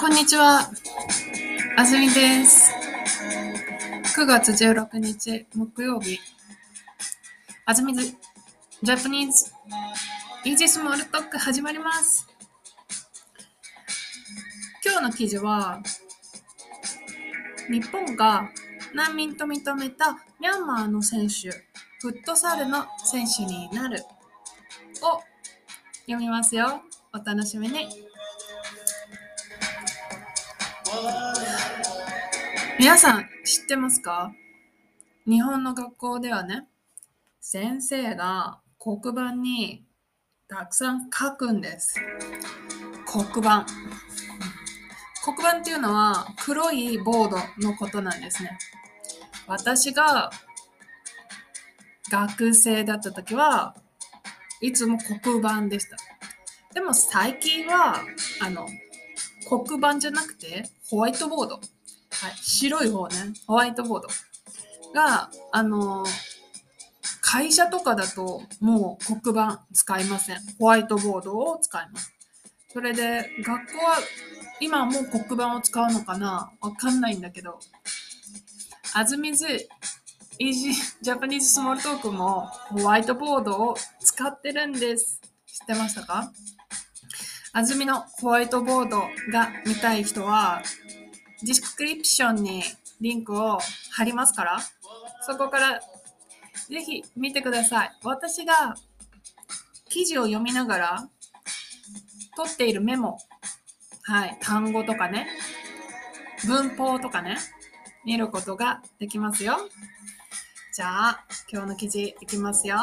こんにちは。あずみです。9月16日木曜日。あずみず、ジャパニーズ、イージスモールトーク始まります。今日の記事は、日本が難民と認めたミャンマーの選手、フットサルの選手になるを読みますよ。お楽しみに。皆さん知ってますか？日本の学校ではね、先生が黒板にたくさん書くんです。黒板。黒板っていうのは黒いボードのことなんですね。私が学生だった時はいつも黒板でした。でも最近はあの黒板じゃなくてホワイトボード。はい、白い方ね、ホワイトボードが、あの会社とかだともう黒板使いません。ホワイトボードを使います。それで学校は今はもう黒板を使うのかな？わかんないんだけど、あずみず、 Easy Japanese Small Talk もホワイトボードを使ってるんです。知ってましたか？あずみのホワイトボードが見たい人は、 description にリンクを貼りますから、そこからぜひ見てください。私が記事を読みながら取っているメモ、はい、単語とかね、文法とかね、見ることができますよ。じゃあ、今日の記事いきますよ。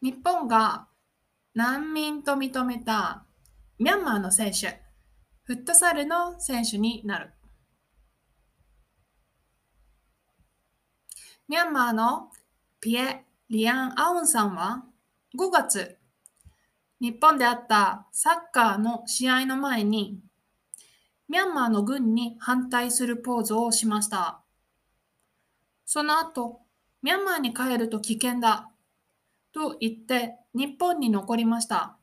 日本が難民と認めたミャンマーの選手、フットサルの選手になる。ミャンマーのピエ・リアン・アウンさんは5月、日本であったサッカーの試合の前に、ミャンマーの軍に反対するポーズをしました。その後、ミャンマーに帰ると危険だと言って日本に残りました。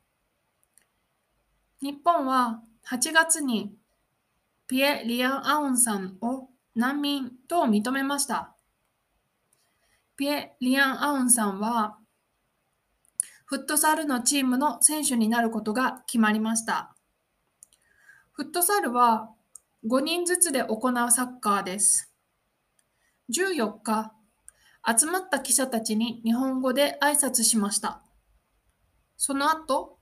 日本は8月にピエ・リアン・アウンさんを難民と認めました。ピエ・リアン・アウンさんはフットサルのチームの選手になることが決まりました。フットサルは5人ずつで行うサッカーです。14日、集まった記者たちに日本語で挨拶しました。その後、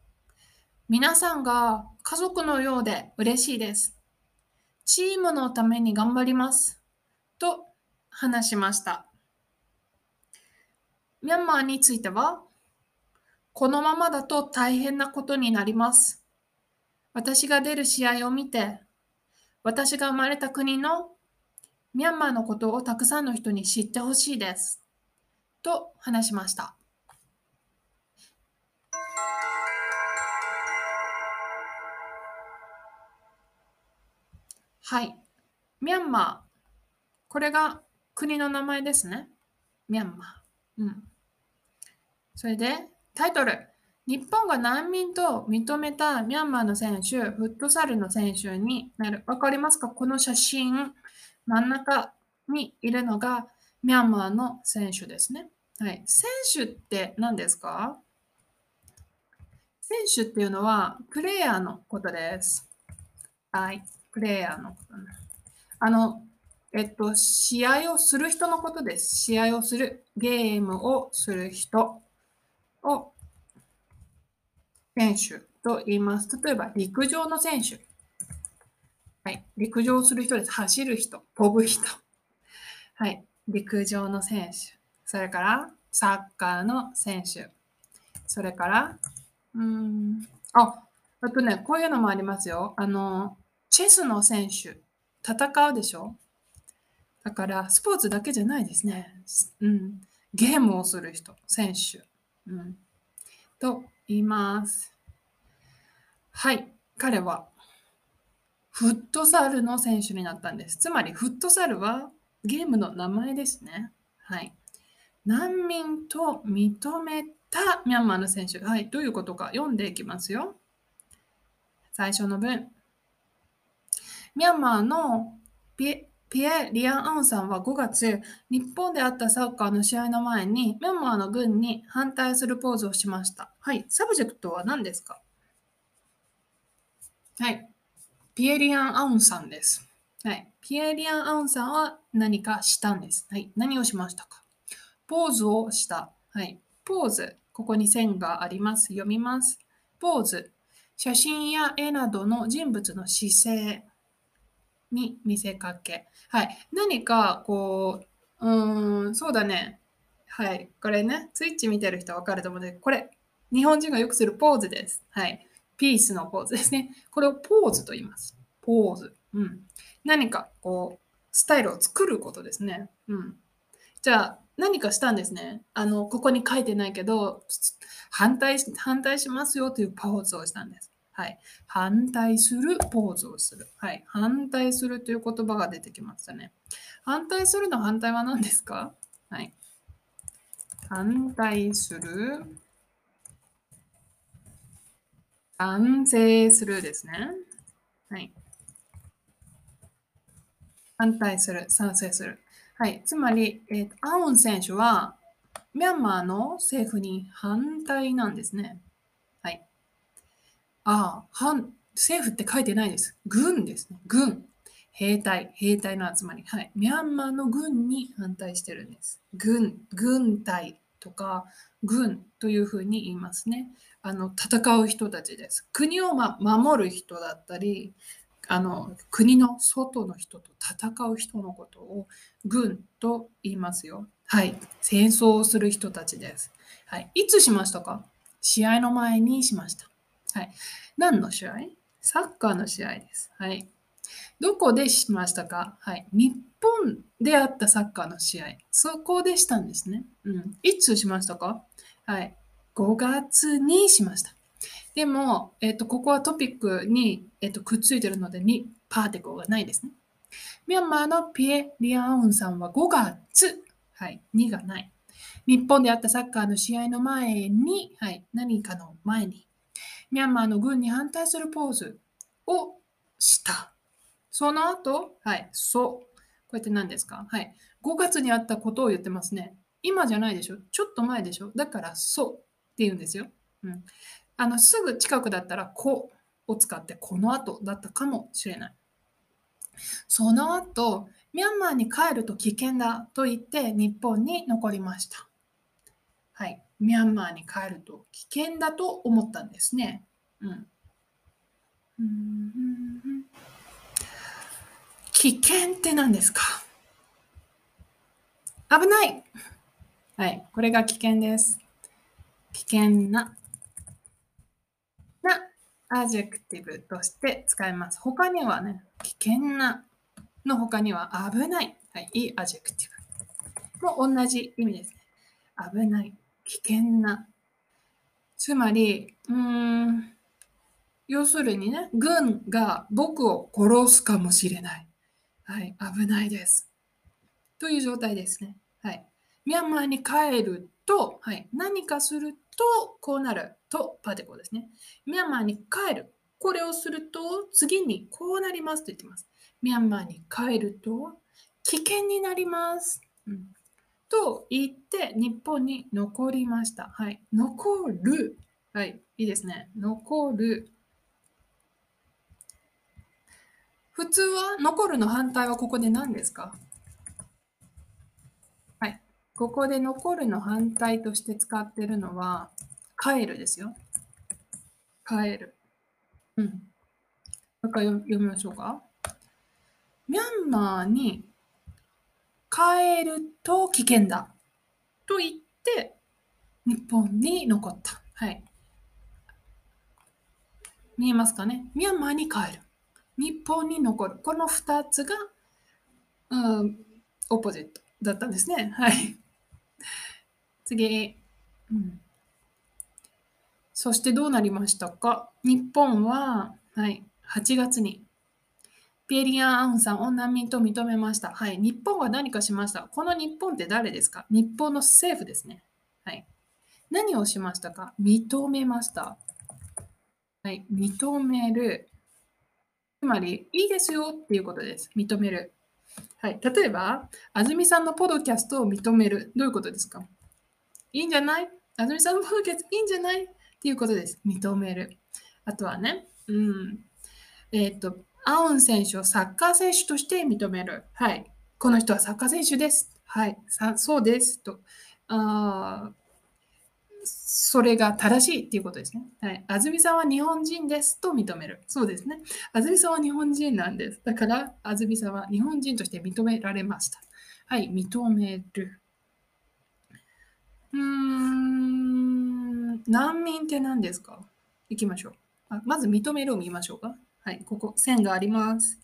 皆さんが家族のようで嬉しいです。チームのために頑張ります。と話しました。ミャンマーについては、このままだと大変なことになります。私が出る試合を見て、私が生まれた国のミャンマーのことをたくさんの人に知ってほしいです。と話しました。はい。ミャンマー。これが国の名前ですね。ミャンマー。うん。それで、タイトル。日本が難民と認めたミャンマーの選手、フットサルの選手になる。わかりますか？この写真、真ん中にいるのがミャンマーの選手ですね。はい。選手って何ですか？選手っていうのはプレイヤーのことです。はい。プレイヤーのことね。あの、えっと、試合をする人のことです。試合をする、ゲームをする人を選手と言います。例えば、陸上の選手。はい。陸上する人です。走る人、飛ぶ人。はい。陸上の選手。それから、サッカーの選手。それから、うーん、あ、あとね、こういうのもありますよ。あの、チェスの選手。戦うでしょ？だから、スポーツだけじゃないですね。うん。ゲームをする人、選手。うん。と言います。はい。彼は、フットサルの選手になったんです。つまり、フットサルはゲームの名前ですね。はい。難民と認めたミャンマーの選手。はい。どういうことか読んでいきますよ。最初の文。ミャンマーのピピエ・リアン・アンさんは5月、日本であったサッカーの試合の前に、ミャンマーの軍に反対するポーズをしました。はい。 subject は何ですかはい。ピエ・リアン・アウンさんです。はい。ピエ・リアン・アウンさんは何かしたんです。はい。何をしましたか？ポーズをした。はい。ポーズ。ここに線があります。読みます。ポーズ。写真や絵などの人物の姿勢に見せかけ。はい。何かこう、うーん、そうだね。はい。これね、ツイッチ見てる人はわかると思うので、これ、日本人がよくするポーズです。はい。ピースのポーズですね。これをポーズと言います。ポーズ。うん。何かこう、スタイルを作ることですね。うん。じゃあ、何かしたんですね。あの、ここに書いてないけど、反対反対しますよというポーズをしたんです。はい。反対するポーズをする。はい。反対するという言葉が出てきましたね。反対するの反対は何ですか？はい。反対する。賛成するですね。はい。反対する、賛成する。はい。つまり、えー、アウン選手は、ミャンマーの政府に反対なんですね。はい。ああ、反、政府って書いてないです。軍ですね。軍。兵隊、兵隊の集まり。はい。ミャンマーの軍に反対してるんです。軍、軍隊とか、軍というふうに言いますね。あの、戦う人たちです。国を、ま、守る人だったり、あの国の外の人と戦う人のことを軍と言いますよ。はい。戦争をする人たちです。はい。いつしましたか？試合の前にしました。はい。何の試合？サッカーの試合です。はい。どこでしましたか？はい。日本であったサッカーの試合。そこでしたんですね。うん。いつしましたか？はい。5月にしました。でも、えっ、と、ここはトピックに、えっ、と、くっついてるので、にパーティコがないですね。ミャンマーのピエ・リアウンさんは5月、はい、2がない。日本であったサッカーの試合の前に、はい、何かの前に、ミャンマーの軍に反対するポーズをした。その後、はい、そう。こうやって何ですか？はい。5月にあったことを言ってますね。今じゃないでしょ？ちょっと前でしょ？だから、そう言うんですよ。うん。あのすぐ近くだったら「こ」を使ってこの後だったかもしれない。その後ミャンマーに帰ると危険だと言って日本に残りました。はい。ミャンマーに帰ると危険だと思ったんですね。うん危険って何ですか？危ないはい。これが危険です。危険なな adjective として使います。他にはね、危険なの他には危ない。はい、いい adjectiブ。も同じ意味ですね。危ない。危険な。つまり、うーん、要するにね、軍が僕を殺すかもしれない。はい、危ないです。という状態ですね。はい。ミャンマーに帰ると、はい、何かするとこうなるとパテコですね。ミャンマーに帰る。これをすると次にこうなりますと言ってます。ミャンマーに帰ると危険になります。うん、と言って日本に残りました。はい。残る。はい。いいですね。残る。普通は残るの反対はここで何ですか？はい。ここで残るの反対として使ってるのは帰るですよ。帰る。うん。もう一回読みましょうか。ミャンマーに帰ると危険だ。と言って、日本に残った。はい。見えますかね？ミャンマーに帰る。日本に残る。この2つが、うん、オポジットだったんですね。はい。次。うんそしてどうなりましたか？日本は、はい、8月にピエリアン・アウンさんを難民と認めました。はい。日本は何かしました？この日本って誰ですか？日本の政府ですね。はい。何をしましたか？認めました。はい。認める。つまり、いいですよっていうことです。認める。はい。例えば、安住さんのポドキャストを認める。どういうことですか？いいんじゃない？安住さんのポドキャストいいんじゃない？っていうことです。認める。あとはね、うん。えっ、と、アウン選手をサッカー選手として認める。はい。この人はサッカー選手です。はい。そうです。と。あそれが正しいっていうことですね。はい。安住さんは日本人ですと認める。そうですね。安住さんは日本人なんです。だから、安住さんは日本人として認められました。はい。認める。うーん。難民って何ですか？行きましょう。あまず認めるを見ましょうか。はい、ここ、線があります。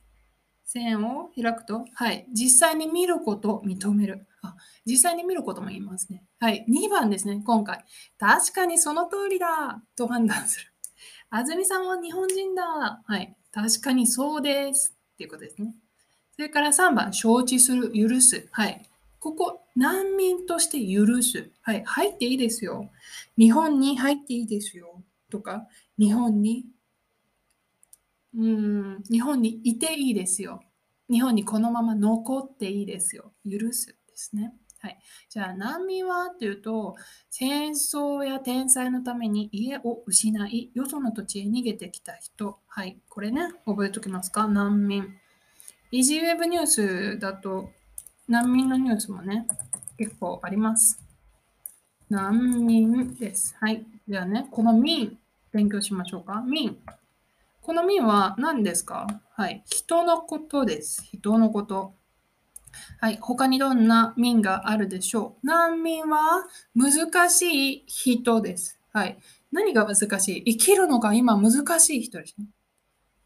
線を開くと、はい、実際に見ること認める。あ、実際に見ることも言いますね。はい、2番ですね、今回。確かにその通りだと判断する。安住さんは日本人だ。はい、確かにそうです。っていうことですね。それから3番、承知する、許す。はい。ここ、難民として許す。はい。入っていいですよ。日本に入っていいですよ。とか、日本にうん、日本にいていいですよ。日本にこのまま残っていいですよ。許すですね。はい、じゃあ難民はというと戦争や天災のために家を失いよその土地へ逃げてきた人。はい、これね、覚えておきますか？難民。イージーウェブニュースだと難民のニュースもね、結構あります。難民です。はい。ではね、この民、勉強しましょうか。民。この民は何ですか？はい。人のことです。人のこと。はい。他にどんな民があるでしょう？難民は難しい人です。はい。何が難しい？生きるのが今難しい人ですね。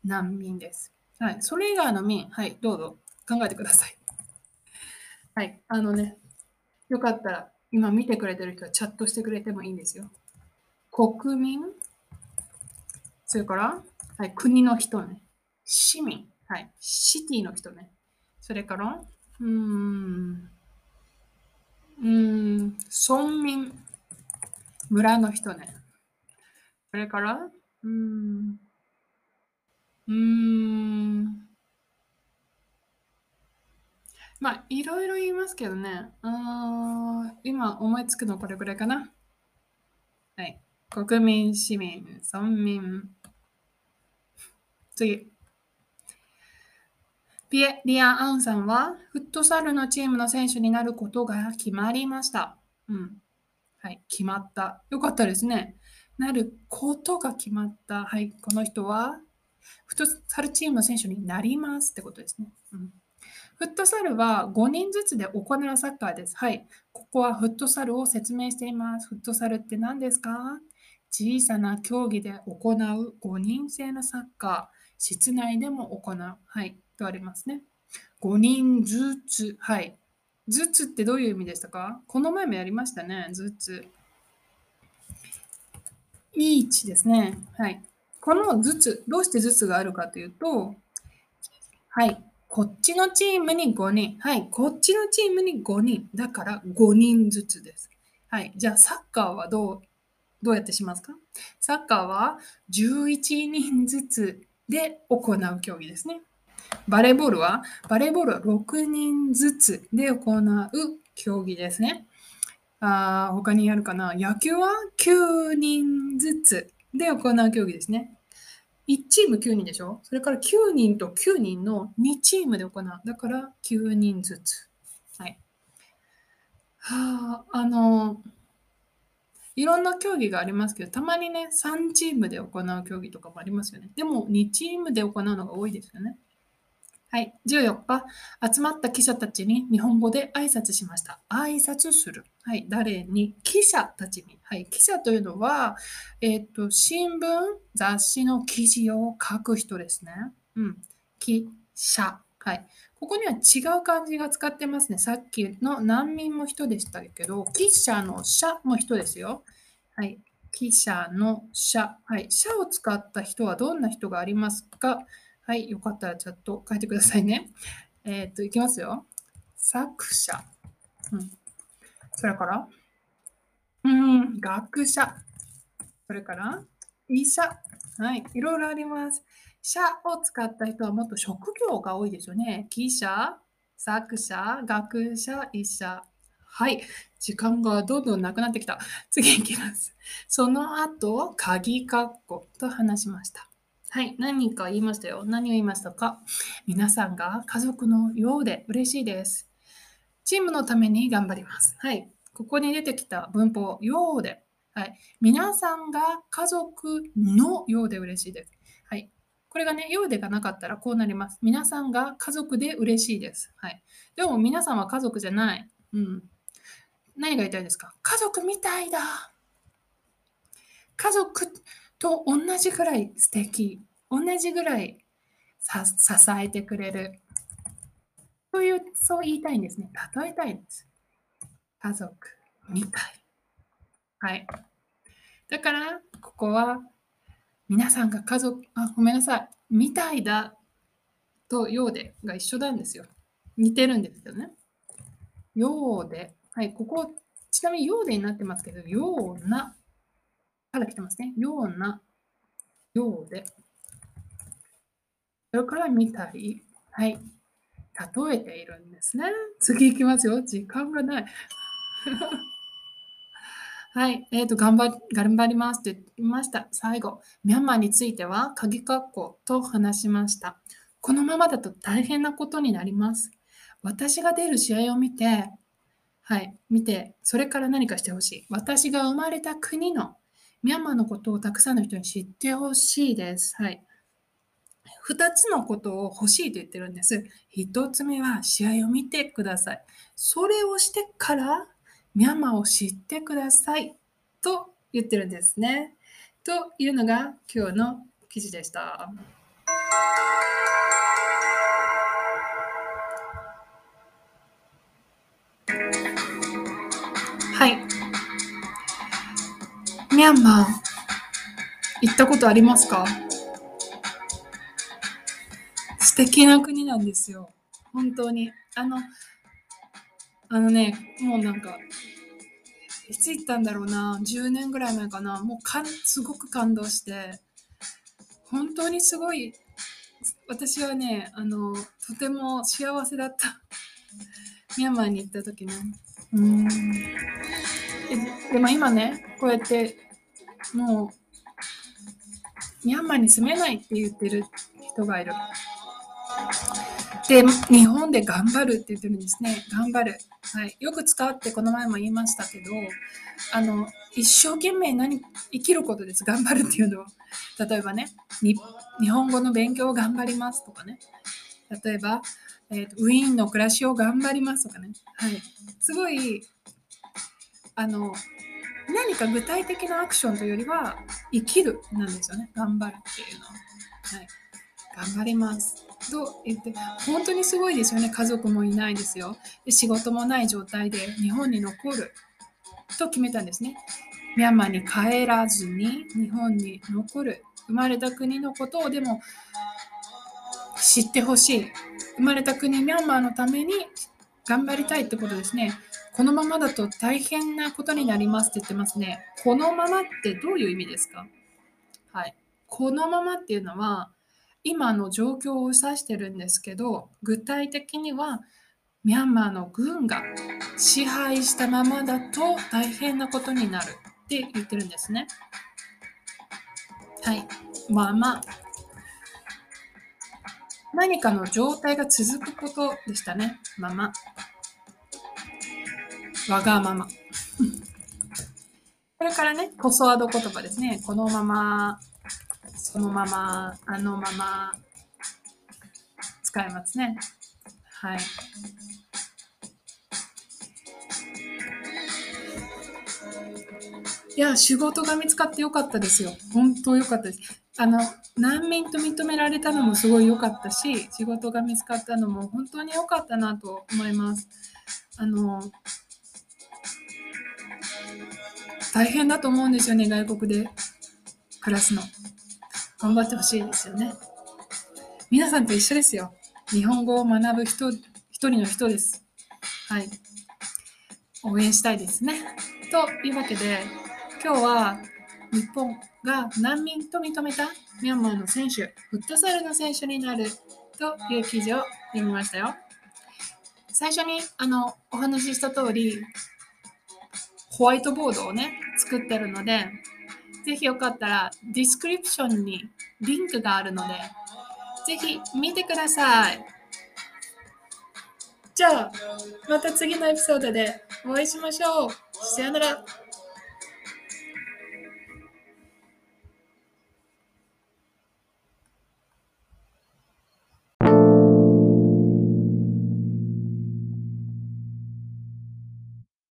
難民です。はい。それ以外の民、はい。どうぞ考えてください。はい。あのね、よかったら今見てくれてる人はチャットしてくれてもいいんですよ。国民？それからはい、国の人ね。市民？はい、シティの人ね。それから、うーん、うーん、村民？村の人ね。それから、うーん、うーん、まあ、いろいろ言いますけどね。あ今思いつくのこれぐらいかな。はい。国民、市民、村民、次。ピエ・リア・アンさんは、フットサルのチームの選手になることが決まりました。うん。はい、決まった。よかったですね。なることが決まった。はい、この人は、フットサルチームの選手になりますってことですね。うん、フットサルは5人ずつで行うサッカーです。はい。ここはフットサルを説明しています。フットサルって何ですか？小さな競技で行う5人制のサッカー。室内でも行う。はい。とありますね。5人ずつ。はい。ずつってどういう意味でしたか？この前もやりましたね。ずつ。each ですね。はい。このずつ、どうしてずつがあるかというと、はい。こっちのチームに5人。はい。こっちのチームに5人。だから5人ずつです。はい。じゃあ、サッカーはどう、どうやってしますか？サッカーは11人ずつで行う競技ですね。バレーボールは、バレーボールは6人ずつで行う競技ですね。あ他にあるかな？野球は9人ずつで行う競技ですね。1チーム9人でしょ？それから9人と9人の2チームで行う。だから9人ずつ。はい。はあ、あのいろんな競技がありますけど、たまにね、3チームで行う競技とかもありますよね。でも、2チームで行うのが多いですよね。はい。14日、集まった記者たちに日本語で挨拶しました。挨拶する。はい。誰に？記者たちに。はい。記者というのは、えっ、と、新聞、雑誌の記事を書く人ですね。うん。記者。はい。ここには違う漢字が使ってますね。さっきの難民も人でしたけど、記者の社も人ですよ。はい。記者の社。はい。社を使った人はどんな人がありますか？はい、よかったらチャット書いてくださいね。えっ、と、いきますよ。作者。うん。それから、うん、学者。それから、医者。はい、いろいろあります。社を使った人はもっと職業が多いですよね。記者、作者、学者、医者。はい。時間がどんどんなくなってきた。次いきます。その後、鍵括弧と話しました。はい。何か言いましたよ。何を言いましたか？皆さんが家族のようで嬉しいです。チームのために頑張ります。はい。ここに出てきた文法、ようで。はい。皆さんが家族のようで嬉しいです。はい。これがね、ようでがなかったらこうなります。皆さんが家族で嬉しいです。はい。でも皆さんは家族じゃない。うん。何が言いたいですか？家族みたいだ。家族と同じぐらい素敵。同じぐらい支えてくれる。そういう、そう言いたいんですね。例えたいんです。家族みたい。はい。だから、ここは皆さんが家族、あ、ごめんなさい。みたいだとようでが一緒なんですよ。似てるんですよね。ようではい、ここ、ちなみにようでになってますけど、ようなから来てますね。ような、ようで。それから見たり、はい、例えているんですね。次いきますよ。時間がない。はい、えっ、ー、と、頑張頑張りますって言いました。最後、ミャンマーについては、鍵括弧と話しました。このままだと大変なことになります。私が出る試合を見て、はい、見て、それから何かしてほしい。私が生まれた国のミャンマーのことをたくさんの人に知ってほしいです。はい。2つのことを欲しいと言ってるんです。1つ目は試合を見てください。それをしてからミャンマーを知ってくださいと言ってるんですね。というのが今日の記事でした。ミャンマー、行ったことありますか？素敵な国なんですよ。本当に。あの、あのね、もうなんか、いつ行ったんだろうな、10年ぐらい前かな、もうかすごく感動して、本当にすごい、私はね、あの、とても幸せだった。ミャンマーに行った時ね。うんでも今ね、こうやってもうミャンマーに住めないって言ってる人がいる。で、日本で頑張るって言ってるんですね。頑張る。はい、よく使うってこの前も言いましたけど、あの一生懸命何生きることです。頑張るっていうのは。例えばね、日本語の勉強を頑張りますとかね。例えば、えーと、ウィーンの暮らしを頑張りますとかね。はい。すごい、あの、何か具体的なアクションというよりは、生きるなんですよね。頑張るっていうのは。はい。頑張ります。と言って、本当にすごいですよね。家族もいないですよ。で仕事もない状態で日本に残ると決めたんですね。ミャンマーに帰らずに日本に残る。生まれた国のことをでも知ってほしい。生まれた国ミャンマーのために頑張りたいってことですね。このままだと大変なことになりますって言ってますね。このままってどういう意味ですか？はい。このままっていうのは、今の状況を指してるんですけど、具体的には、ミャンマーの軍が支配したままだと大変なことになるって言ってるんですね。はい。まま何かの状態が続くことでしたね。まま。わがまま。これからね、コソワード言葉ですね。このまま、そのまま、あのまま、使えますね。はい。いや、仕事が見つかってよかったですよ。本当よかったです。あの、難民と認められたのもすごい良かったし、仕事が見つかったのも本当に良かったなと思います。あの、大変だと思うんですよね、外国で暮らすの。頑張ってほしいですよね。皆さんと一緒ですよ。日本語を学ぶ人、一人の人です。はい。応援したいですね。というわけで、今日は日本が難民と認めたミャンマーの選手、フットサルの選手になるという記事を読みましたよ。最初にあのお話しした通り、ホワイトボードをね、作ってるので、ぜひよかったらディスクリプションにリンクがあるので、ぜひ見てください。じゃあ、また次のエピソードでお会いしましょう。さよなら。